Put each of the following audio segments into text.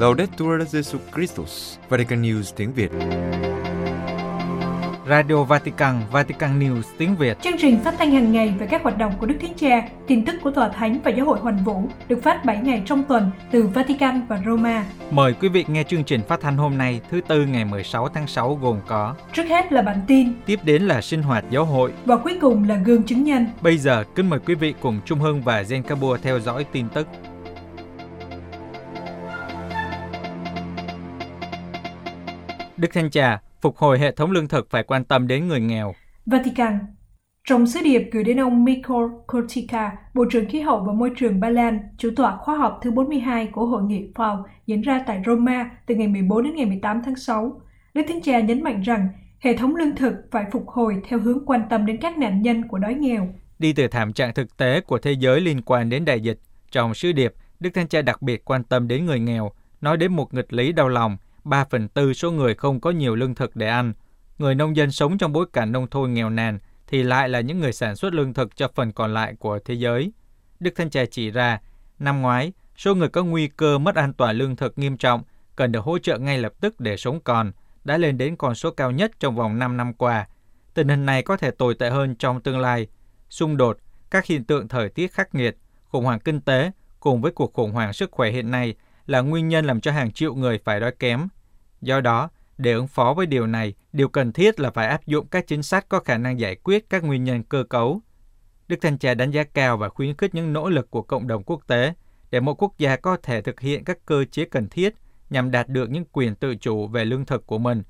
Laudetur Jesu Christus, Vatican News tiếng Việt. Radio Vatican, Vatican News tiếng Việt. Chương trình phát thanh hàng ngày về các hoạt động của Đức Thánh Cha, tin tức của Tòa Thánh và Giáo hội Hoàn Vũ được phát 7 ngày trong tuần từ Vatican và Roma. Mời quý vị nghe chương trình phát thanh hôm nay thứ Tư ngày 16 tháng 6 gồm có Trước hết là bản tin, Tiếp đến là sinh hoạt giáo hội. và cuối cùng là gương chứng nhân. Bây giờ kính mời quý vị cùng Trung Hưng và Zen Kabua theo dõi tin tức. Đức Thanh Trà phục hồi hệ thống lương thực phải quan tâm đến người nghèo. Vatican Trong sứ điệp gửi đến ông Mikhail Kortika, Bộ trưởng Khí hậu và Môi trường Ba Lan, chủ tọa khóa họp thứ 42 của Hội nghị FAO diễn ra tại Roma từ ngày 14 đến ngày 18 tháng 6, Đức Thánh Cha nhấn mạnh rằng hệ thống lương thực phải phục hồi theo hướng quan tâm đến các nạn nhân của đói nghèo. Đi từ thảm trạng thực tế của thế giới liên quan đến đại dịch, trong sứ điệp, Đức Thánh Cha đặc biệt quan tâm đến người nghèo, nói đến một nghịch lý đau lòng, 3 phần tư số người không có nhiều lương thực để ăn. Người nông dân sống trong bối cảnh nông thôn nghèo nàn thì lại là những người sản xuất lương thực cho phần còn lại của thế giới. Đức Thánh Cha chỉ ra, năm ngoái, số người có nguy cơ mất an toàn lương thực nghiêm trọng cần được hỗ trợ ngay lập tức để sống còn, đã lên đến con số cao nhất trong vòng 5 năm qua. Tình hình này có thể tồi tệ hơn trong tương lai. Xung đột, các hiện tượng thời tiết khắc nghiệt, khủng hoảng kinh tế cùng với cuộc khủng hoảng sức khỏe hiện nay là nguyên nhân làm cho hàng triệu người phải đói kém. Do đó, để ứng phó với điều này, điều cần thiết là phải áp dụng các chính sách có khả năng giải quyết các nguyên nhân cơ cấu. Đức Thanh Cha đánh giá cao và khuyến khích những nỗ lực của cộng đồng quốc tế để một quốc gia có thể thực hiện các cơ chế cần thiết nhằm đạt được những quyền tự chủ về lương thực của mình.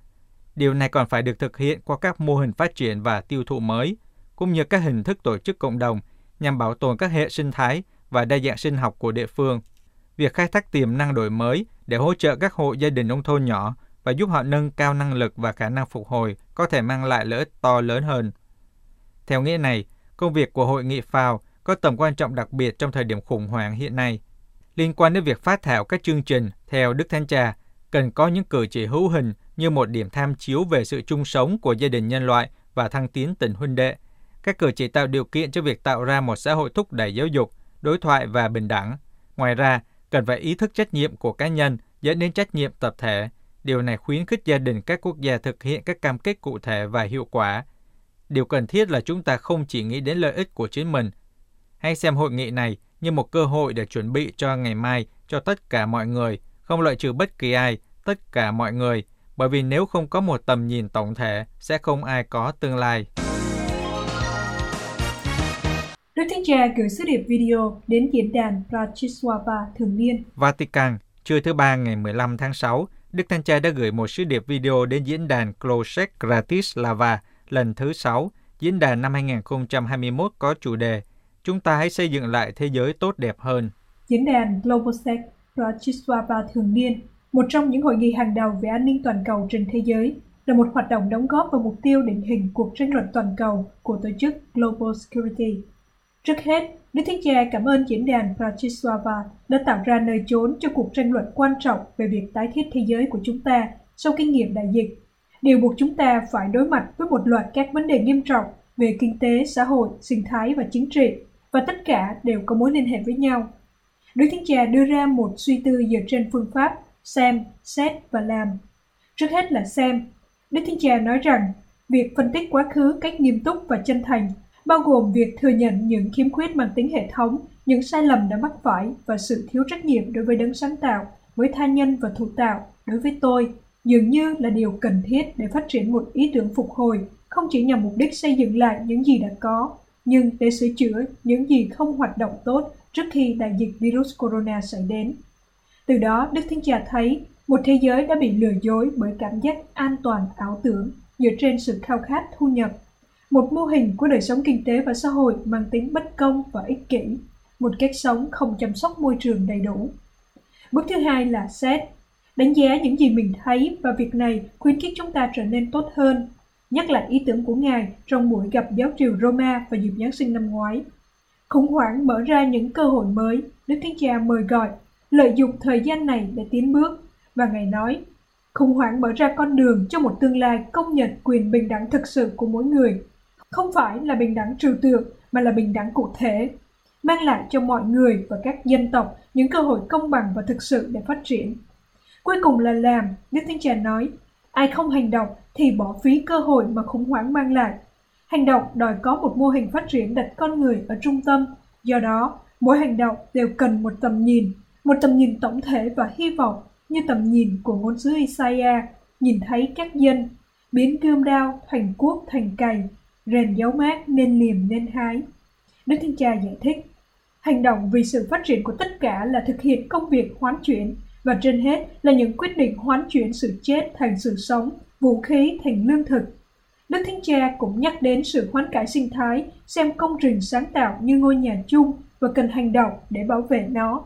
Điều này còn phải được thực hiện qua các mô hình phát triển và tiêu thụ mới, cũng như các hình thức tổ chức cộng đồng nhằm bảo tồn các hệ sinh thái và đa dạng sinh học của địa phương. Việc khai thác tiềm năng đổi mới để hỗ trợ các hộ gia đình nông thôn nhỏ và giúp họ nâng cao năng lực và khả năng phục hồi có thể mang lại lợi ích to lớn hơn. Theo nghĩa này, công việc của hội nghị FAO có tầm quan trọng đặc biệt trong thời điểm khủng hoảng hiện nay. Liên quan đến việc phát thảo các chương trình, theo Đức Thánh Cha, cần có những cử chỉ hữu hình như một điểm tham chiếu về sự chung sống của gia đình nhân loại và thăng tiến tình huynh đệ. Các cử chỉ tạo điều kiện cho việc tạo ra một xã hội thúc đẩy giáo dục, đối thoại và bình đẳng. Ngoài ra, cần phải ý thức trách nhiệm của cá nhân dẫn đến trách nhiệm tập thể. Điều này khuyến khích gia đình các quốc gia thực hiện các cam kết cụ thể và hiệu quả. Điều cần thiết là chúng ta không chỉ nghĩ đến lợi ích của chính mình. Hãy xem hội nghị này như một cơ hội để chuẩn bị cho ngày mai cho tất cả mọi người, không loại trừ bất kỳ ai, tất cả mọi người, bởi vì nếu không có một tầm nhìn tổng thể, sẽ không ai có tương lai. Đức Thánh Cha gửi sứ điệp video đến diễn đàn Bratislava thường niên. Vatican, trưa thứ ba ngày 15 tháng 6, Đức Thanh Cha đã gửi một sứ điệp video đến diễn đàn Klosek Bratislava lần thứ 6. Diễn đàn năm 2021 có chủ đề Chúng ta hãy xây dựng lại thế giới tốt đẹp hơn. Diễn đàn Globosec Bratislava thường niên, một trong những hội nghị hàng đầu về an ninh toàn cầu trên thế giới, là một hoạt động đóng góp vào mục tiêu định hình cuộc tranh luận toàn cầu của tổ chức Global Security. Trước hết, Đức Thánh Cha cảm ơn diễn đàn Bratislava đã tạo ra nơi trốn cho cuộc tranh luận quan trọng về việc tái thiết thế giới của chúng ta sau kinh nghiệm đại dịch. Điều buộc chúng ta phải đối mặt với một loạt các vấn đề nghiêm trọng về kinh tế, xã hội, sinh thái và chính trị, và tất cả đều có mối liên hệ với nhau. Đức Thánh Cha đưa ra một suy tư dựa trên phương pháp xem, xét và làm. Trước hết là xem. Đức Thánh Cha nói rằng, việc phân tích quá khứ cách nghiêm túc và chân thành bao gồm việc thừa nhận những khiếm khuyết mang tính hệ thống, những sai lầm đã mắc phải và sự thiếu trách nhiệm đối với đấng sáng tạo, với tha nhân và thủ tạo, đối với tôi, dường như là điều cần thiết để phát triển một ý tưởng phục hồi, không chỉ nhằm mục đích xây dựng lại những gì đã có, nhưng để sửa chữa những gì không hoạt động tốt trước khi đại dịch virus corona xảy đến. Từ đó, Đức Thánh Cha thấy một thế giới đã bị lừa dối bởi cảm giác an toàn ảo tưởng dựa trên sự khao khát thu nhập một mô hình của đời sống kinh tế và xã hội mang tính bất công và ích kỷ, một cách sống không chăm sóc môi trường đầy đủ. Bước thứ hai là xét, đánh giá những gì mình thấy và việc này khuyến khích chúng ta trở nên tốt hơn, nhắc lại ý tưởng của Ngài trong buổi gặp giáo triều Roma vào dịp Giáng sinh năm ngoái. Khủng hoảng mở ra những cơ hội mới, Đức Thánh Cha mời gọi, lợi dụng thời gian này để tiến bước, và Ngài nói, khủng hoảng mở ra con đường cho một tương lai công nhận quyền bình đẳng thực sự của mỗi người không phải là bình đẳng trừu tượng mà là bình đẳng cụ thể, mang lại cho mọi người và các dân tộc những cơ hội công bằng và thực sự để phát triển. Cuối cùng là làm, Đức Thánh Cha nói, ai không hành động thì bỏ phí cơ hội mà khủng hoảng mang lại. Hành động đòi có một mô hình phát triển đặt con người ở trung tâm, do đó mỗi hành động đều cần một tầm nhìn, một tầm nhìn tổng thể và hy vọng như tầm nhìn của ngôn sứ Isaiah nhìn thấy các dân biến gươm đao thành quốc thành cày, rèn dấu mát nên liềm nên hái. Đức Thánh Cha giải thích, hành động vì sự phát triển của tất cả là thực hiện công việc hoán chuyển và trên hết là những quyết định hoán chuyển sự chết thành sự sống, vũ khí thành lương thực. Đức Thánh Cha cũng nhắc đến sự hoán cải sinh thái, xem công trình sáng tạo như ngôi nhà chung và cần hành động để bảo vệ nó.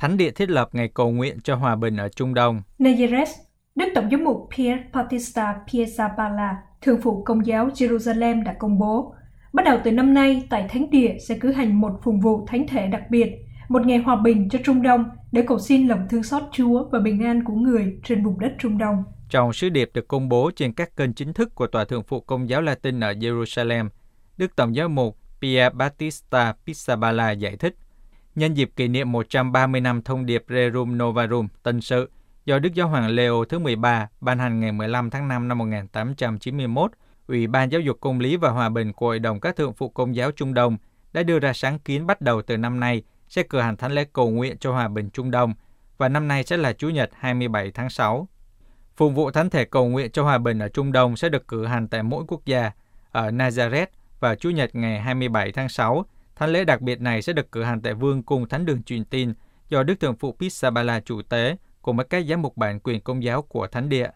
Thánh địa thiết lập ngày cầu nguyện cho hòa bình ở Trung Đông. Nazaret, Đức Tổng giám mục Pierre Bautista Piezaballa, thường phụ Công giáo Jerusalem đã công bố, bắt đầu từ năm nay tại Thánh địa sẽ cử hành một phùng vụ thánh thể đặc biệt, một ngày hòa bình cho Trung Đông để cầu xin lòng thương xót Chúa và bình an của người trên vùng đất Trung Đông. Trong sứ điệp được công bố trên các kênh chính thức của Tòa Thượng phụ Công giáo Latin ở Jerusalem, Đức Tổng giáo mục Pierre Battista Pizzaballa giải thích, nhân dịp kỷ niệm 130 năm thông điệp Rerum Novarum Tân sự do Đức Giáo hoàng Leo thứ 13 ban hành ngày 15 tháng 5 năm 1891, Ủy ban Giáo dục Công lý và Hòa bình của Hội đồng các Thượng phụ Công giáo Trung Đông đã đưa ra sáng kiến bắt đầu từ năm nay sẽ cử hành thánh lễ cầu nguyện cho hòa bình Trung Đông và năm nay sẽ là Chủ nhật 27 tháng 6. Phục vụ thánh thể cầu nguyện cho hòa bình ở Trung Đông sẽ được cử hành tại mỗi quốc gia. Ở Nazareth vào Chủ nhật ngày 27 tháng 6, thánh lễ đặc biệt này sẽ được cử hành tại Vương cung Thánh đường truyền tin do Đức Thượng phụ Pisabala chủ tế cùng với các giám mục bản quyền công giáo của Thánh địa.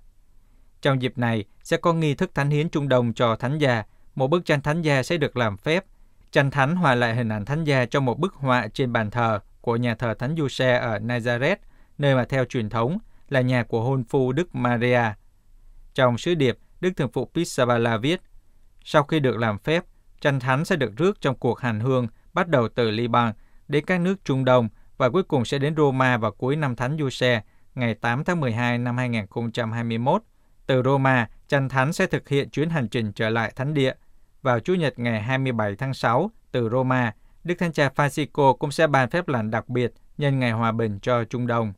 Trong dịp này sẽ có nghi thức thánh hiến Trung Đông cho Thánh gia. Một bức tranh Thánh gia sẽ được làm phép. Tranh thánh hòa lại hình ảnh Thánh gia trong một bức họa trên bàn thờ của nhà thờ Thánh Giuse ở Nazareth, nơi mà theo truyền thống là nhà của hôn phu Đức Maria. Trong sứ điệp, Đức Thượng phụ Pisabala viết, sau khi được làm phép, tranh thánh sẽ được rước trong cuộc hành hương bắt đầu từ Liban đến các nước Trung Đông và cuối cùng sẽ đến Roma vào cuối năm Thánh Giuse ngày 8 tháng 12 năm 2021. Từ Roma, tranh thánh sẽ thực hiện chuyến hành trình trở lại thánh địa. Vào Chủ nhật ngày 27 tháng 6, từ Roma, Đức Thánh Cha Francisco cũng sẽ ban phép lành đặc biệt nhân ngày hòa bình cho Trung Đông.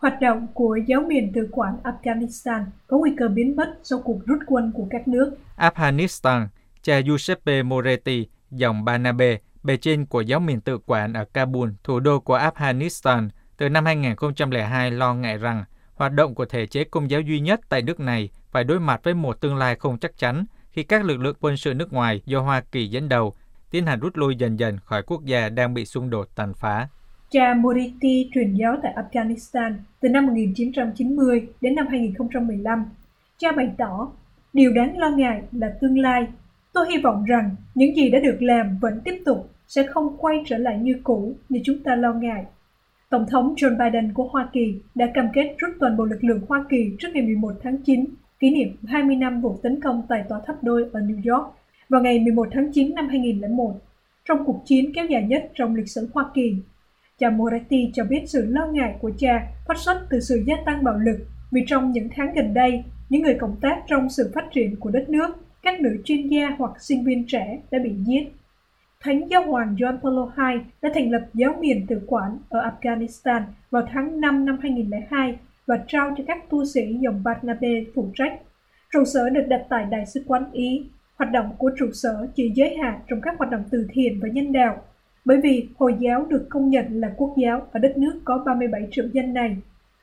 Hoạt động của giáo miền tự quản Afghanistan có nguy cơ biến mất sau cuộc rút quân của các nước. Afghanistan, cha Giuseppe Moretti, dòng Banabe, bề trên của giáo miền tự quản ở Kabul, thủ đô của Afghanistan, từ năm 2002 lo ngại rằng hoạt động của thể chế công giáo duy nhất tại nước này phải đối mặt với một tương lai không chắc chắn khi các lực lượng quân sự nước ngoài do Hoa Kỳ dẫn đầu tiến hành rút lui dần dần khỏi quốc gia đang bị xung đột tàn phá. Cha Moriti truyền giáo tại Afghanistan từ năm 1990 đến năm 2015. Cha bày tỏ, điều đáng lo ngại là tương lai. Tôi hy vọng rằng những gì đã được làm vẫn tiếp tục, sẽ không quay trở lại như cũ như chúng ta lo ngại. Tổng thống Joe Biden của Hoa Kỳ đã cam kết rút toàn bộ lực lượng Hoa Kỳ trước ngày 11 tháng 9, kỷ niệm 20 năm vụ tấn công tại tòa tháp đôi ở New York vào ngày 11 tháng 9 năm 2001, trong cuộc chiến kéo dài nhất trong lịch sử Hoa Kỳ Cha Moretti cho biết sự lo ngại của cha phát xuất từ sự gia tăng bạo lực vì trong những tháng gần đây, những người cộng tác trong sự phát triển của đất nước, các nữ chuyên gia hoặc sinh viên trẻ đã bị giết. Thánh giáo hoàng John Paul II đã thành lập giáo miền tự quản ở Afghanistan vào tháng 5 năm 2002 và trao cho các tu sĩ dòng Barnabe phụ trách. Trụ sở được đặt tại Đại sứ quán Ý. Hoạt động của trụ sở chỉ giới hạn trong các hoạt động từ thiện và nhân đạo bởi vì Hồi giáo được công nhận là quốc giáo ở đất nước có 37 triệu dân này.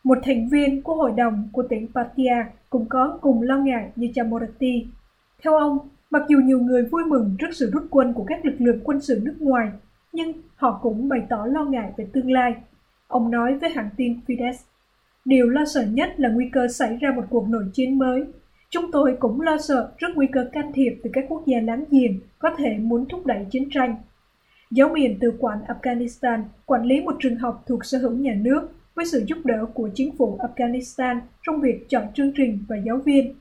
Một thành viên của hội đồng của tỉnh Patia cũng có cùng lo ngại như Chamorati. Theo ông, mặc dù nhiều người vui mừng trước sự rút quân của các lực lượng quân sự nước ngoài, nhưng họ cũng bày tỏ lo ngại về tương lai. Ông nói với hãng tin Fides, Điều lo sợ nhất là nguy cơ xảy ra một cuộc nội chiến mới. Chúng tôi cũng lo sợ trước nguy cơ can thiệp từ các quốc gia láng giềng có thể muốn thúc đẩy chiến tranh. Giáo miền tự quản Afghanistan quản lý một trường học thuộc sở hữu nhà nước với sự giúp đỡ của chính phủ Afghanistan trong việc chọn chương trình và giáo viên.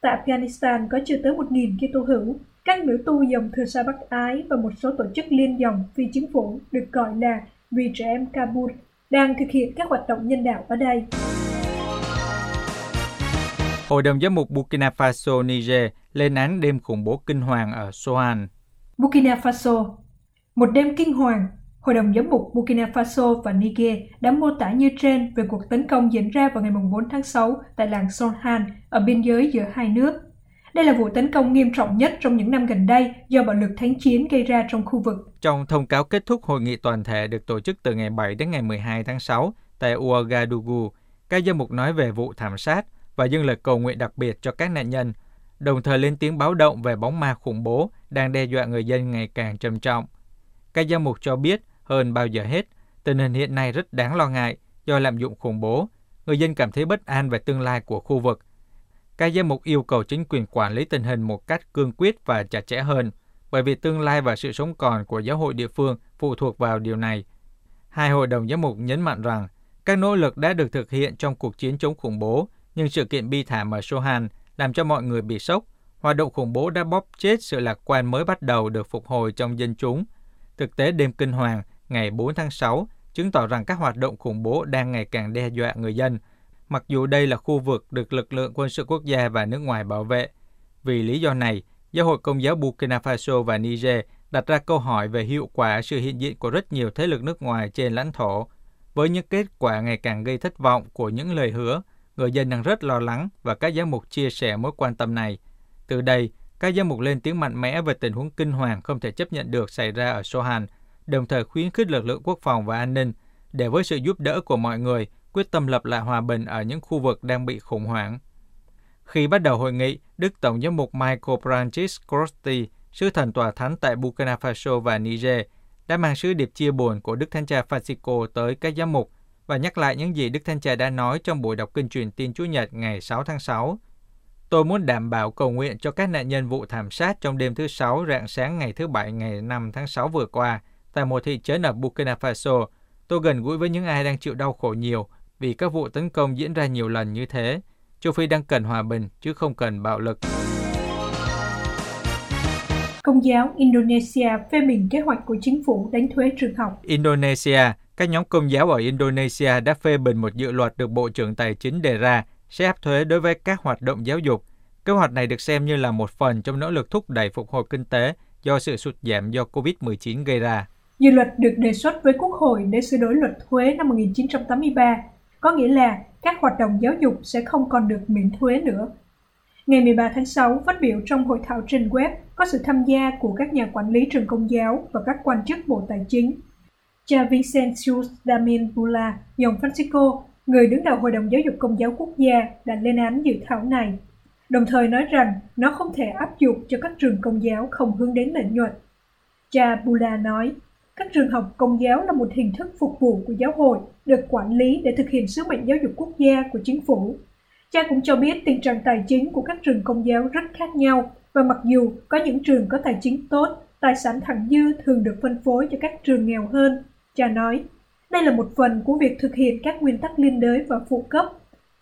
Tại Afghanistan có chưa tới 1.000 Kitô hữu, các nữ tu dòng Thừa Sa Bắc Ái và một số tổ chức liên dòng phi chính phủ được gọi là Vì trẻ em Kabul đang thực hiện các hoạt động nhân đạo ở đây. Hội đồng giám mục Burkina Faso Niger lên án đêm khủng bố kinh hoàng ở Sohan. Burkina Faso một đêm kinh hoàng, Hội đồng giám mục Burkina Faso và Niger đã mô tả như trên về cuộc tấn công diễn ra vào ngày 4 tháng 6 tại làng Sonhan ở biên giới giữa hai nước. Đây là vụ tấn công nghiêm trọng nhất trong những năm gần đây do bạo lực thánh chiến gây ra trong khu vực. Trong thông cáo kết thúc hội nghị toàn thể được tổ chức từ ngày 7 đến ngày 12 tháng 6 tại Ouagadougou, các giám mục nói về vụ thảm sát và dâng lời cầu nguyện đặc biệt cho các nạn nhân, đồng thời lên tiếng báo động về bóng ma khủng bố đang đe dọa người dân ngày càng trầm trọng. Các giám mục cho biết hơn bao giờ hết, tình hình hiện nay rất đáng lo ngại do lạm dụng khủng bố. Người dân cảm thấy bất an về tương lai của khu vực. Các giám mục yêu cầu chính quyền quản lý tình hình một cách cương quyết và chặt chẽ hơn, bởi vì tương lai và sự sống còn của giáo hội địa phương phụ thuộc vào điều này. Hai hội đồng giám mục nhấn mạnh rằng các nỗ lực đã được thực hiện trong cuộc chiến chống khủng bố, nhưng sự kiện bi thảm ở Sohan làm cho mọi người bị sốc. Hoạt động khủng bố đã bóp chết sự lạc quan mới bắt đầu được phục hồi trong dân chúng. Thực tế đêm kinh hoàng ngày 4 tháng 6 chứng tỏ rằng các hoạt động khủng bố đang ngày càng đe dọa người dân, mặc dù đây là khu vực được lực lượng quân sự quốc gia và nước ngoài bảo vệ. Vì lý do này, Giáo hội Công giáo Burkina Faso và Niger đặt ra câu hỏi về hiệu quả sự hiện diện của rất nhiều thế lực nước ngoài trên lãnh thổ. Với những kết quả ngày càng gây thất vọng của những lời hứa, người dân đang rất lo lắng và các giám mục chia sẻ mối quan tâm này. Từ đây, các giám mục lên tiếng mạnh mẽ về tình huống kinh hoàng không thể chấp nhận được xảy ra ở Sohan, đồng thời khuyến khích lực lượng quốc phòng và an ninh để với sự giúp đỡ của mọi người quyết tâm lập lại hòa bình ở những khu vực đang bị khủng hoảng. Khi bắt đầu hội nghị, Đức Tổng giám mục Michael Francis Crosti, sứ thần tòa thánh tại Burkina Faso và Niger, đã mang sứ điệp chia buồn của Đức Thánh Cha Francisco tới các giám mục và nhắc lại những gì Đức Thánh Cha đã nói trong buổi đọc kinh truyền tin Chúa Nhật ngày 6 tháng 6. Tôi muốn đảm bảo cầu nguyện cho các nạn nhân vụ thảm sát trong đêm thứ Sáu rạng sáng ngày thứ Bảy ngày 5 tháng 6 vừa qua tại một thị trấn ở Burkina Faso. Tôi gần gũi với những ai đang chịu đau khổ nhiều vì các vụ tấn công diễn ra nhiều lần như thế. Châu Phi đang cần hòa bình chứ không cần bạo lực. Công giáo Indonesia phê bình kế hoạch của chính phủ đánh thuế trường học. Indonesia, các nhóm công giáo ở Indonesia đã phê bình một dự luật được Bộ trưởng Tài chính đề ra sẽ áp thuế đối với các hoạt động giáo dục. Kế hoạch này được xem như là một phần trong nỗ lực thúc đẩy phục hồi kinh tế do sự sụt giảm do COVID-19 gây ra. Dự luật được đề xuất với Quốc hội để sửa đổi luật thuế năm 1983, có nghĩa là các hoạt động giáo dục sẽ không còn được miễn thuế nữa. Ngày 13 tháng 6, phát biểu trong hội thảo trên web có sự tham gia của các nhà quản lý trường công giáo và các quan chức Bộ Tài chính. Cha Vincentius Damin Bula, dòng Francisco, người đứng đầu Hội đồng Giáo dục Công giáo Quốc gia đã lên án dự thảo này, đồng thời nói rằng nó không thể áp dụng cho các trường công giáo không hướng đến lợi nhuận. Cha Bula nói, các trường học công giáo là một hình thức phục vụ của giáo hội được quản lý để thực hiện sứ mệnh giáo dục quốc gia của chính phủ. Cha cũng cho biết tình trạng tài chính của các trường công giáo rất khác nhau và mặc dù có những trường có tài chính tốt, tài sản thặng dư thường được phân phối cho các trường nghèo hơn. Cha nói, đây là một phần của việc thực hiện các nguyên tắc liên đới và phụ cấp.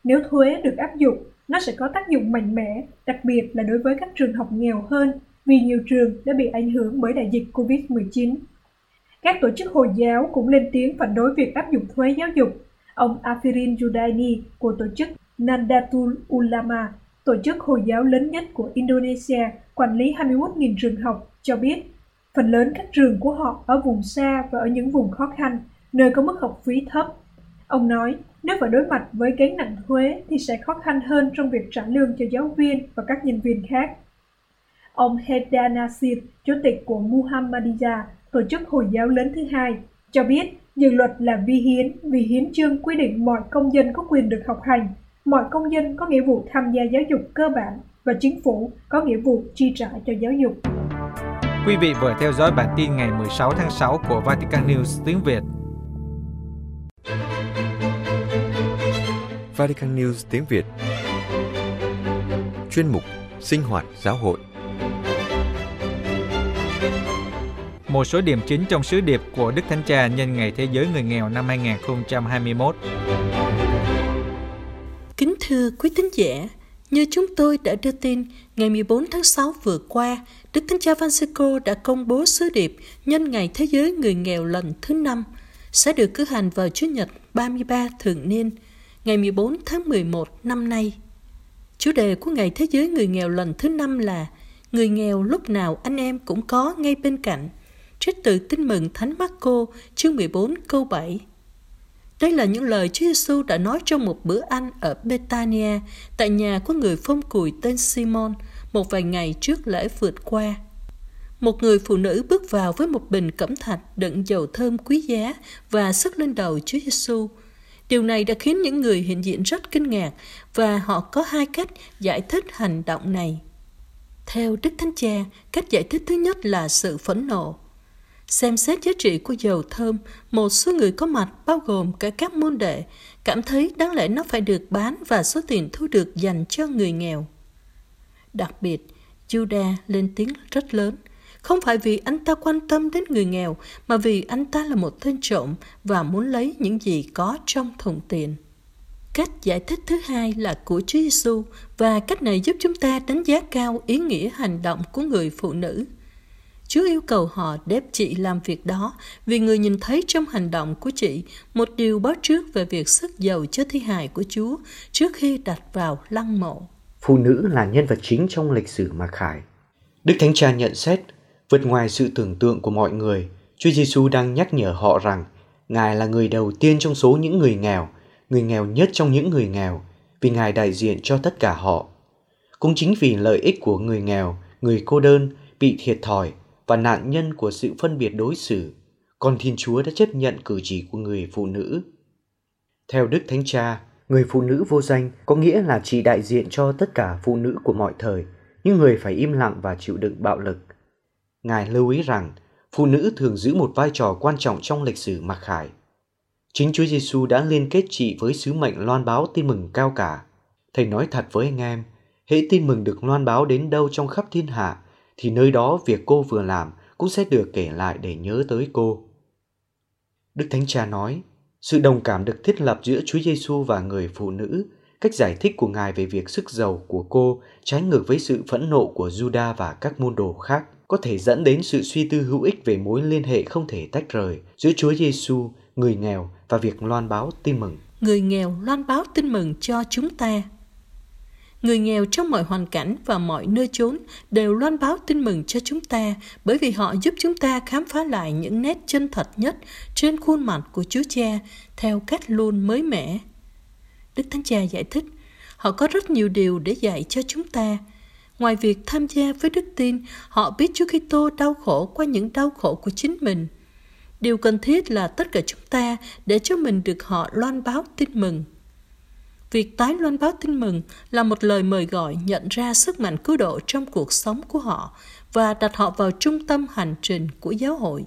Nếu thuế được áp dụng, nó sẽ có tác dụng mạnh mẽ, đặc biệt là đối với các trường học nghèo hơn vì nhiều trường đã bị ảnh hưởng bởi đại dịch COVID-19. Các tổ chức Hồi giáo cũng lên tiếng phản đối việc áp dụng thuế giáo dục. Ông Afirin Judaini của tổ chức Nandatul Ulama, tổ chức Hồi giáo lớn nhất của Indonesia, quản lý 21.000 trường học, cho biết phần lớn các trường của họ ở vùng xa và ở những vùng khó khăn, nơi có mức học phí thấp. Ông nói, nếu phải đối mặt với gánh nặng thuế thì sẽ khó khăn hơn trong việc trả lương cho giáo viên và các nhân viên khác. Ông Heda Nasir, chủ tịch của Muhammadiyah, tổ chức Hồi giáo lớn thứ hai, cho biết dự luật là vi hiến vì hiến chương quy định mọi công dân có quyền được học hành, mọi công dân có nghĩa vụ tham gia giáo dục cơ bản và chính phủ có nghĩa vụ chi trả cho giáo dục. Quý vị vừa theo dõi bản tin ngày 16 tháng 6 của Vatican News tiếng Việt. Vatican News tiếng Việt Chuyên mục Sinh hoạt giáo hội một số điểm chính trong sứ điệp của Đức Thánh Cha nhân Ngày Thế giới Người Nghèo năm 2021. Kính thưa quý tín giả, như chúng tôi đã đưa tin, ngày 14 tháng 6 vừa qua, Đức Thánh Cha Francisco đã công bố sứ điệp nhân Ngày Thế giới Người Nghèo lần thứ năm sẽ được cử hành vào Chủ nhật 33 thường niên, ngày 14 tháng 11 năm nay. Chủ đề của Ngày Thế giới Người Nghèo lần thứ năm là Người nghèo lúc nào anh em cũng có ngay bên cạnh – trích từ tin mừng Thánh Marco chương 14 câu 7. Đây là những lời Chúa Giêsu đã nói trong một bữa ăn ở Betania, tại nhà của người phong cùi tên Simon, một vài ngày trước lễ vượt qua. Một người phụ nữ bước vào với một bình cẩm thạch đựng dầu thơm quý giá và sức lên đầu Chúa Giêsu. Điều này đã khiến những người hiện diện rất kinh ngạc và họ có hai cách giải thích hành động này. Theo Đức Thánh Cha, cách giải thích thứ nhất là sự phẫn nộ. Xem xét giá trị của dầu thơm, một số người có mặt bao gồm cả các môn đệ, cảm thấy đáng lẽ nó phải được bán và số tiền thu được dành cho người nghèo. Đặc biệt, Judah lên tiếng rất lớn, không phải vì anh ta quan tâm đến người nghèo, mà vì anh ta là một tên trộm và muốn lấy những gì có trong thùng tiền. Cách giải thích thứ hai là của Chúa Giêsu và cách này giúp chúng ta đánh giá cao ý nghĩa hành động của người phụ nữ. Chúa yêu cầu họ đếp chị làm việc đó vì người nhìn thấy trong hành động của chị một điều báo trước về việc sức giàu cho thi hài của Chúa trước khi đặt vào lăng mộ. Phụ nữ là nhân vật chính trong lịch sử mà khải. Đức Thánh Cha nhận xét, vượt ngoài sự tưởng tượng của mọi người, Chúa Giêsu đang nhắc nhở họ rằng Ngài là người đầu tiên trong số những người nghèo, người nghèo nhất trong những người nghèo, vì Ngài đại diện cho tất cả họ. Cũng chính vì lợi ích của người nghèo, người cô đơn, bị thiệt thòi và nạn nhân của sự phân biệt đối xử, còn Thiên Chúa đã chấp nhận cử chỉ của người phụ nữ. Theo Đức Thánh Cha, người phụ nữ vô danh có nghĩa là chỉ đại diện cho tất cả phụ nữ của mọi thời, những người phải im lặng và chịu đựng bạo lực. Ngài lưu ý rằng, phụ nữ thường giữ một vai trò quan trọng trong lịch sử mặc khải. Chính Chúa Giêsu đã liên kết chị với sứ mệnh loan báo tin mừng cao cả. Thầy nói thật với anh em, hễ tin mừng được loan báo đến đâu trong khắp thiên hạ, thì nơi đó việc cô vừa làm cũng sẽ được kể lại để nhớ tới cô. Đức Thánh Cha nói, sự đồng cảm được thiết lập giữa Chúa Giêsu và người phụ nữ, cách giải thích của Ngài về việc sức giàu của cô trái ngược với sự phẫn nộ của Juda và các môn đồ khác có thể dẫn đến sự suy tư hữu ích về mối liên hệ không thể tách rời giữa Chúa Giêsu, người nghèo và việc loan báo tin mừng. Người nghèo loan báo tin mừng cho chúng ta Người nghèo trong mọi hoàn cảnh và mọi nơi chốn đều loan báo tin mừng cho chúng ta bởi vì họ giúp chúng ta khám phá lại những nét chân thật nhất trên khuôn mặt của Chúa Cha theo cách luôn mới mẻ. Đức Thánh Cha giải thích, họ có rất nhiều điều để dạy cho chúng ta. Ngoài việc tham gia với đức tin, họ biết Chúa Kitô đau khổ qua những đau khổ của chính mình. Điều cần thiết là tất cả chúng ta để cho mình được họ loan báo tin mừng. Việc tái loan báo tin mừng là một lời mời gọi nhận ra sức mạnh cứu độ trong cuộc sống của họ và đặt họ vào trung tâm hành trình của giáo hội.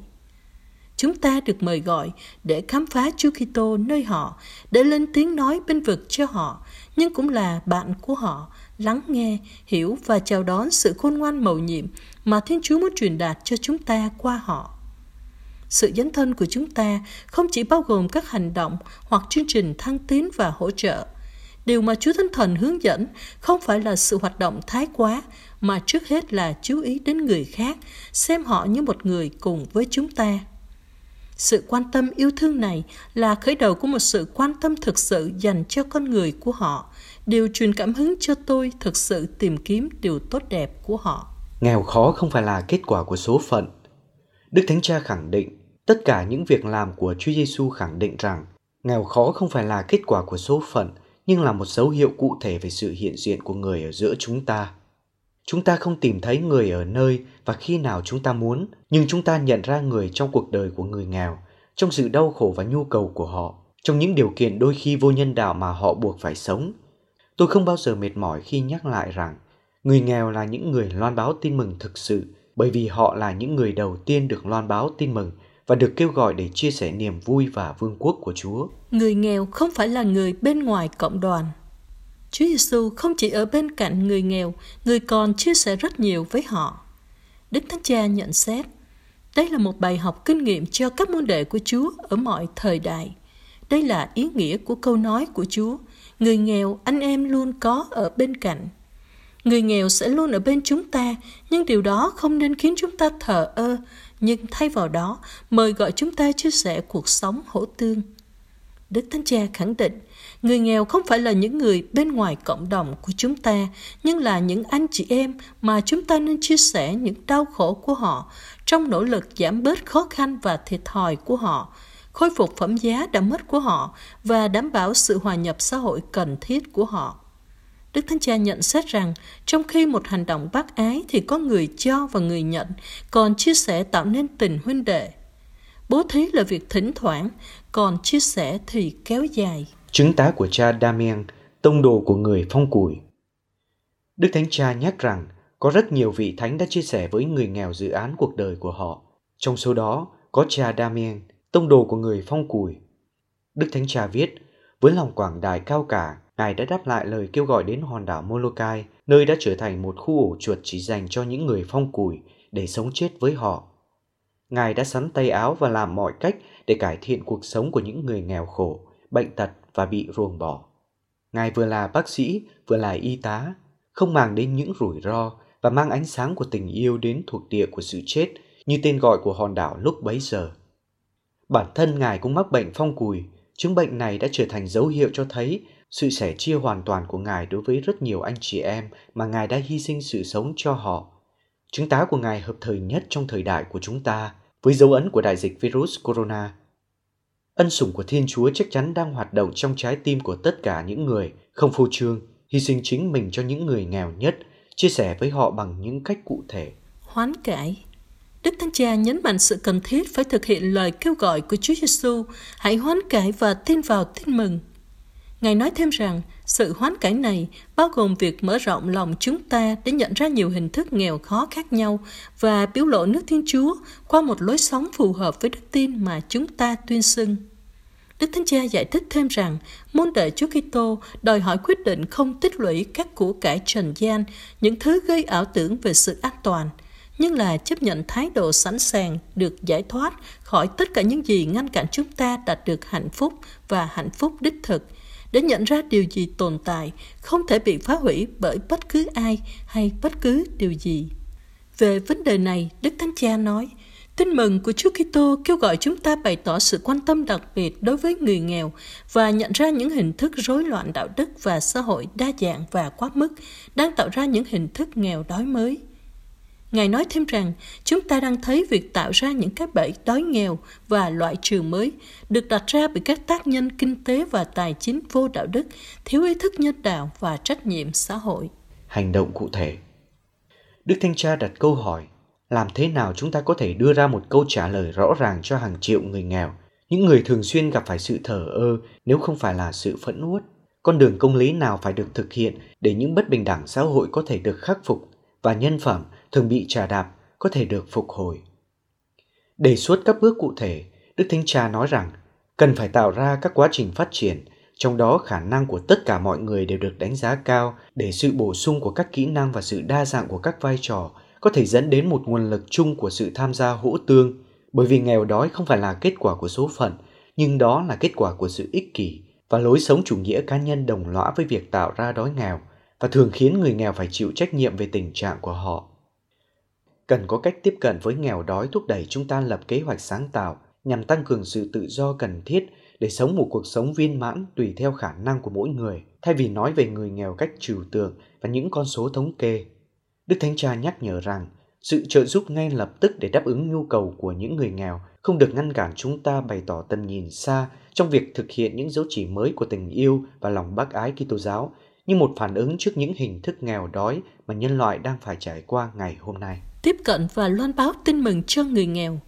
Chúng ta được mời gọi để khám phá Chúa Kitô nơi họ, để lên tiếng nói bên vực cho họ, nhưng cũng là bạn của họ, lắng nghe, hiểu và chào đón sự khôn ngoan mầu nhiệm mà Thiên Chúa muốn truyền đạt cho chúng ta qua họ. Sự dấn thân của chúng ta không chỉ bao gồm các hành động hoặc chương trình thăng tiến và hỗ trợ, Điều mà Chúa Thánh Thần hướng dẫn không phải là sự hoạt động thái quá, mà trước hết là chú ý đến người khác, xem họ như một người cùng với chúng ta. Sự quan tâm yêu thương này là khởi đầu của một sự quan tâm thực sự dành cho con người của họ, điều truyền cảm hứng cho tôi thực sự tìm kiếm điều tốt đẹp của họ. Nghèo khó không phải là kết quả của số phận. Đức Thánh Cha khẳng định, tất cả những việc làm của Chúa Giêsu khẳng định rằng nghèo khó không phải là kết quả của số phận nhưng là một dấu hiệu cụ thể về sự hiện diện của người ở giữa chúng ta. Chúng ta không tìm thấy người ở nơi và khi nào chúng ta muốn, nhưng chúng ta nhận ra người trong cuộc đời của người nghèo, trong sự đau khổ và nhu cầu của họ, trong những điều kiện đôi khi vô nhân đạo mà họ buộc phải sống. Tôi không bao giờ mệt mỏi khi nhắc lại rằng người nghèo là những người loan báo tin mừng thực sự bởi vì họ là những người đầu tiên được loan báo tin mừng và được kêu gọi để chia sẻ niềm vui và vương quốc của Chúa. Người nghèo không phải là người bên ngoài cộng đoàn. Chúa Giêsu không chỉ ở bên cạnh người nghèo, người còn chia sẻ rất nhiều với họ. Đức Thánh Cha nhận xét, đây là một bài học kinh nghiệm cho các môn đệ của Chúa ở mọi thời đại. Đây là ý nghĩa của câu nói của Chúa, người nghèo anh em luôn có ở bên cạnh. Người nghèo sẽ luôn ở bên chúng ta, nhưng điều đó không nên khiến chúng ta thờ ơ, nhưng thay vào đó mời gọi chúng ta chia sẻ cuộc sống hỗ tương. Đức Thánh Cha khẳng định, người nghèo không phải là những người bên ngoài cộng đồng của chúng ta, nhưng là những anh chị em mà chúng ta nên chia sẻ những đau khổ của họ trong nỗ lực giảm bớt khó khăn và thiệt thòi của họ, khôi phục phẩm giá đã mất của họ và đảm bảo sự hòa nhập xã hội cần thiết của họ. Đức Thánh Cha nhận xét rằng, trong khi một hành động bác ái thì có người cho và người nhận, còn chia sẻ tạo nên tình huynh đệ. Bố thí là việc thỉnh thoảng, còn chia sẻ thì kéo dài. Chứng tá của cha Damien, tông đồ của người phong củi. Đức Thánh Cha nhắc rằng có rất nhiều vị thánh đã chia sẻ với người nghèo dự án cuộc đời của họ. Trong số đó có cha Damien, tông đồ của người phong củi. Đức Thánh Cha viết, với lòng quảng đại cao cả, Ngài đã đáp lại lời kêu gọi đến hòn đảo Molokai, nơi đã trở thành một khu ổ chuột chỉ dành cho những người phong củi để sống chết với họ. Ngài đã sắn tay áo và làm mọi cách để cải thiện cuộc sống của những người nghèo khổ, bệnh tật và bị ruồng bỏ. Ngài vừa là bác sĩ, vừa là y tá, không màng đến những rủi ro và mang ánh sáng của tình yêu đến thuộc địa của sự chết như tên gọi của hòn đảo lúc bấy giờ. Bản thân Ngài cũng mắc bệnh phong cùi, chứng bệnh này đã trở thành dấu hiệu cho thấy sự sẻ chia hoàn toàn của Ngài đối với rất nhiều anh chị em mà Ngài đã hy sinh sự sống cho họ. Chứng tá của Ngài hợp thời nhất trong thời đại của chúng ta, với dấu ấn của đại dịch virus corona. Ân sủng của Thiên Chúa chắc chắn đang hoạt động trong trái tim của tất cả những người không phô trương, hy sinh chính mình cho những người nghèo nhất, chia sẻ với họ bằng những cách cụ thể. Hoán cải Đức Thánh Cha nhấn mạnh sự cần thiết phải thực hiện lời kêu gọi của Chúa Giêsu, hãy hoán cải và tin vào tin mừng. Ngài nói thêm rằng, sự hoán cải này bao gồm việc mở rộng lòng chúng ta để nhận ra nhiều hình thức nghèo khó khác nhau và biểu lộ nước Thiên Chúa qua một lối sống phù hợp với đức tin mà chúng ta tuyên xưng. Đức Thánh Cha giải thích thêm rằng, môn đệ Chúa Kitô đòi hỏi quyết định không tích lũy các của cải trần gian, những thứ gây ảo tưởng về sự an toàn, nhưng là chấp nhận thái độ sẵn sàng được giải thoát khỏi tất cả những gì ngăn cản chúng ta đạt được hạnh phúc và hạnh phúc đích thực – để nhận ra điều gì tồn tại không thể bị phá hủy bởi bất cứ ai hay bất cứ điều gì. Về vấn đề này, Đức Thánh Cha nói, Tin mừng của Chúa Kitô kêu gọi chúng ta bày tỏ sự quan tâm đặc biệt đối với người nghèo và nhận ra những hình thức rối loạn đạo đức và xã hội đa dạng và quá mức đang tạo ra những hình thức nghèo đói mới. Ngài nói thêm rằng, chúng ta đang thấy việc tạo ra những cái bẫy đói nghèo và loại trừ mới được đặt ra bởi các tác nhân kinh tế và tài chính vô đạo đức, thiếu ý thức nhân đạo và trách nhiệm xã hội. Hành động cụ thể Đức Thanh Cha đặt câu hỏi, làm thế nào chúng ta có thể đưa ra một câu trả lời rõ ràng cho hàng triệu người nghèo, những người thường xuyên gặp phải sự thờ ơ nếu không phải là sự phẫn uất? Con đường công lý nào phải được thực hiện để những bất bình đẳng xã hội có thể được khắc phục và nhân phẩm thường bị trà đạp có thể được phục hồi. Đề xuất các bước cụ thể, Đức Thánh Cha nói rằng cần phải tạo ra các quá trình phát triển, trong đó khả năng của tất cả mọi người đều được đánh giá cao để sự bổ sung của các kỹ năng và sự đa dạng của các vai trò có thể dẫn đến một nguồn lực chung của sự tham gia hỗ tương, bởi vì nghèo đói không phải là kết quả của số phận, nhưng đó là kết quả của sự ích kỷ và lối sống chủ nghĩa cá nhân đồng lõa với việc tạo ra đói nghèo và thường khiến người nghèo phải chịu trách nhiệm về tình trạng của họ cần có cách tiếp cận với nghèo đói thúc đẩy chúng ta lập kế hoạch sáng tạo nhằm tăng cường sự tự do cần thiết để sống một cuộc sống viên mãn tùy theo khả năng của mỗi người, thay vì nói về người nghèo cách trừu tượng và những con số thống kê. Đức Thánh Cha nhắc nhở rằng, sự trợ giúp ngay lập tức để đáp ứng nhu cầu của những người nghèo không được ngăn cản chúng ta bày tỏ tầm nhìn xa trong việc thực hiện những dấu chỉ mới của tình yêu và lòng bác ái Kitô giáo như một phản ứng trước những hình thức nghèo đói mà nhân loại đang phải trải qua ngày hôm nay tiếp cận và loan báo tin mừng cho người nghèo.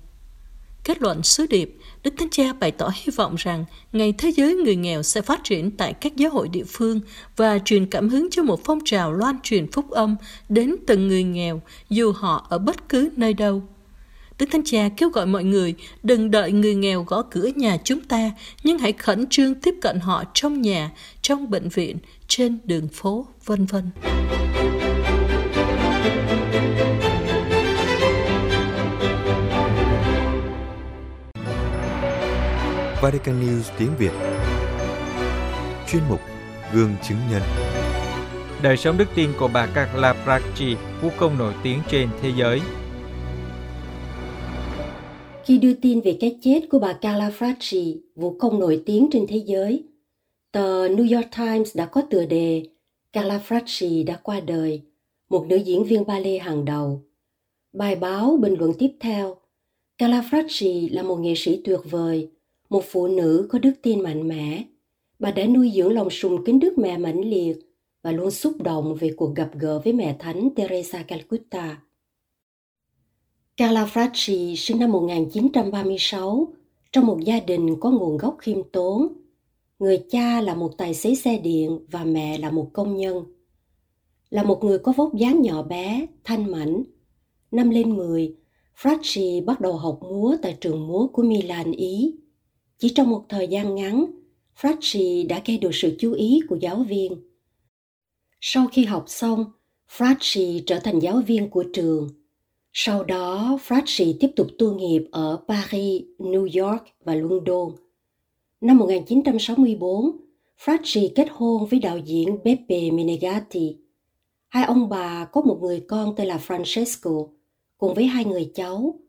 Kết luận sứ điệp, Đức Thánh Cha bày tỏ hy vọng rằng ngày thế giới người nghèo sẽ phát triển tại các giáo hội địa phương và truyền cảm hứng cho một phong trào loan truyền phúc âm đến từng người nghèo dù họ ở bất cứ nơi đâu. Đức Thánh Cha kêu gọi mọi người đừng đợi người nghèo gõ cửa nhà chúng ta, nhưng hãy khẩn trương tiếp cận họ trong nhà, trong bệnh viện, trên đường phố, vân vân. Vatican News tiếng Việt Chuyên mục Gương chứng nhân Đời sống đức tin của bà Carla Bracci, vũ công nổi tiếng trên thế giới. Khi đưa tin về cái chết của bà Carla Bracci, vũ công nổi tiếng trên thế giới, Tờ New York Times đã có tựa đề Carla Fracci đã qua đời, một nữ diễn viên ballet hàng đầu. Bài báo bình luận tiếp theo, Carla Fracci là một nghệ sĩ tuyệt vời, một phụ nữ có đức tin mạnh mẽ. Bà đã nuôi dưỡng lòng sùng kính Đức Mẹ mãnh liệt và luôn xúc động về cuộc gặp gỡ với mẹ thánh Teresa Calcutta. Carla Fracci sinh năm 1936 trong một gia đình có nguồn gốc khiêm tốn. Người cha là một tài xế xe điện và mẹ là một công nhân. Là một người có vóc dáng nhỏ bé, thanh mảnh. Năm lên 10, Fracci bắt đầu học múa tại trường múa của Milan, Ý. Chỉ trong một thời gian ngắn, Fratchi đã gây được sự chú ý của giáo viên. Sau khi học xong, Fratchi trở thành giáo viên của trường. Sau đó, Fratchi tiếp tục tu nghiệp ở Paris, New York và London. Năm 1964, Fratchi kết hôn với đạo diễn Beppe Menegatti. Hai ông bà có một người con tên là Francesco, cùng với hai người cháu.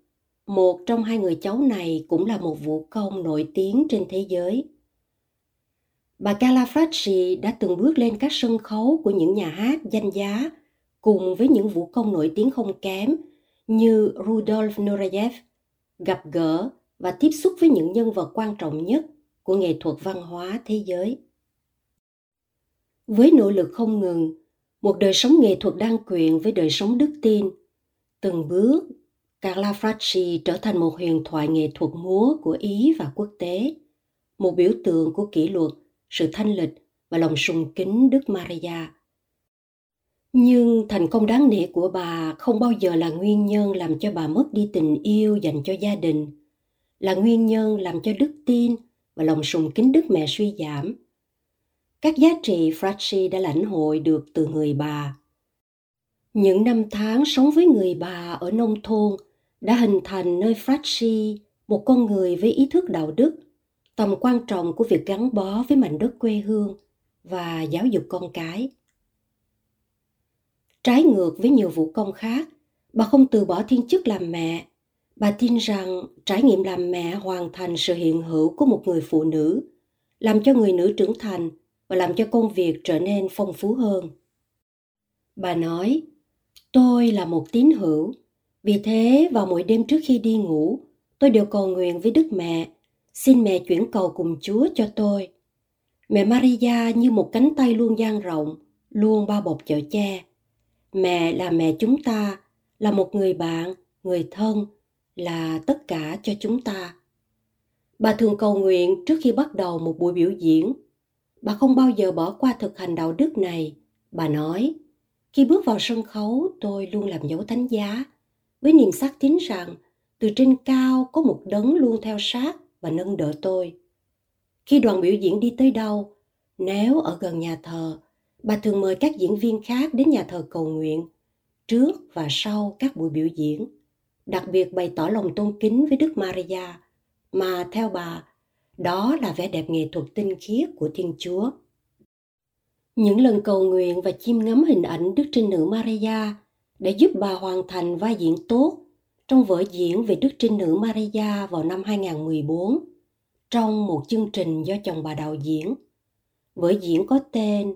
Một trong hai người cháu này cũng là một vũ công nổi tiếng trên thế giới. Bà Calafracci đã từng bước lên các sân khấu của những nhà hát danh giá cùng với những vũ công nổi tiếng không kém như Rudolf Nureyev, gặp gỡ và tiếp xúc với những nhân vật quan trọng nhất của nghệ thuật văn hóa thế giới. Với nỗ lực không ngừng, một đời sống nghệ thuật đan quyện với đời sống đức tin, từng bước Carla Fracci trở thành một huyền thoại nghệ thuật múa của Ý và quốc tế, một biểu tượng của kỷ luật, sự thanh lịch và lòng sùng kính Đức Maria. Nhưng thành công đáng nể của bà không bao giờ là nguyên nhân làm cho bà mất đi tình yêu dành cho gia đình, là nguyên nhân làm cho đức tin và lòng sùng kính Đức Mẹ suy giảm. Các giá trị Fracci đã lãnh hội được từ người bà. Những năm tháng sống với người bà ở nông thôn đã hình thành nơi Fratchi một con người với ý thức đạo đức, tầm quan trọng của việc gắn bó với mảnh đất quê hương và giáo dục con cái. Trái ngược với nhiều vũ công khác, bà không từ bỏ thiên chức làm mẹ. Bà tin rằng trải nghiệm làm mẹ hoàn thành sự hiện hữu của một người phụ nữ, làm cho người nữ trưởng thành và làm cho công việc trở nên phong phú hơn. Bà nói, tôi là một tín hữu, vì thế vào mỗi đêm trước khi đi ngủ, tôi đều cầu nguyện với Đức Mẹ, xin mẹ chuyển cầu cùng Chúa cho tôi. Mẹ Maria như một cánh tay luôn dang rộng, luôn bao bọc chở che. Mẹ là mẹ chúng ta là một người bạn người thân là tất cả cho chúng ta. Bà thường cầu nguyện trước khi bắt đầu một buổi biểu diễn. Bà không bao giờ bỏ qua thực hành đạo đức này. Bà nói khi bước vào sân khấu tôi luôn làm dấu thánh giá với niềm xác tín rằng, từ trên cao có một đấng luôn theo sát và nâng đỡ tôi. Khi đoàn biểu diễn đi tới đâu, nếu ở gần nhà thờ, bà thường mời các diễn viên khác đến nhà thờ cầu nguyện, trước và sau các buổi biểu diễn. Đặc biệt bày tỏ lòng tôn kính với đức maria, mà theo bà, đó là vẻ đẹp nghệ thuật tinh khiết của thiên chúa. Những lần cầu nguyện và chiêm ngắm hình ảnh đức trinh nữ maria để giúp bà hoàn thành vai diễn tốt trong vở diễn về Đức Trinh Nữ Maria vào năm 2014 trong một chương trình do chồng bà đạo diễn. Vở diễn có tên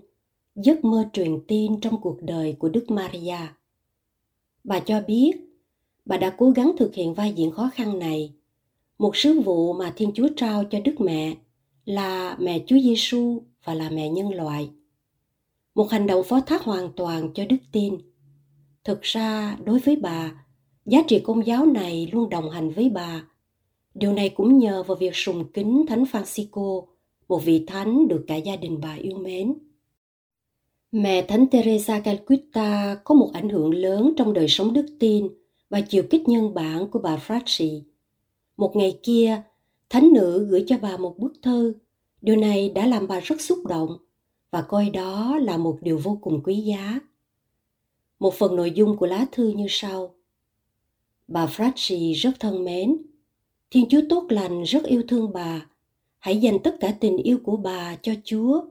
giấc mơ truyền tin trong cuộc đời của Đức Maria. Bà cho biết, bà đã cố gắng thực hiện vai diễn khó khăn này, một sứ vụ mà Thiên Chúa trao cho Đức Mẹ là mẹ Chúa Giêsu và là mẹ nhân loại. Một hành động phó thác hoàn toàn cho đức tin. Thực ra, đối với bà, giá trị công giáo này luôn đồng hành với bà. Điều này cũng nhờ vào việc sùng kính Thánh Francisco, một vị thánh được cả gia đình bà yêu mến. Mẹ Thánh Teresa Calcutta có một ảnh hưởng lớn trong đời sống đức tin và chiều kích nhân bản của bà Fracci. Một ngày kia, thánh nữ gửi cho bà một bức thư. Điều này đã làm bà rất xúc động và coi đó là một điều vô cùng quý giá. Một phần nội dung của lá thư như sau. Bà Fracci rất thân mến. Thiên Chúa tốt lành rất yêu thương bà. Hãy dành tất cả tình yêu của bà cho Chúa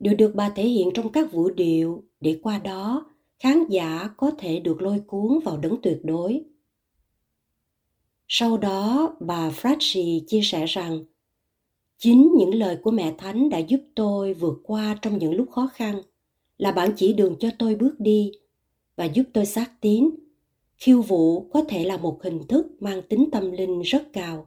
đều được bà thể hiện trong các vũ điệu để qua đó khán giả có thể được lôi cuốn vào đấng tuyệt đối. Sau đó, bà Fracci chia sẻ rằng Chính những lời của mẹ Thánh đã giúp tôi vượt qua trong những lúc khó khăn, là bạn chỉ đường cho tôi bước đi và giúp tôi xác tín. Khiêu vũ có thể là một hình thức mang tính tâm linh rất cao.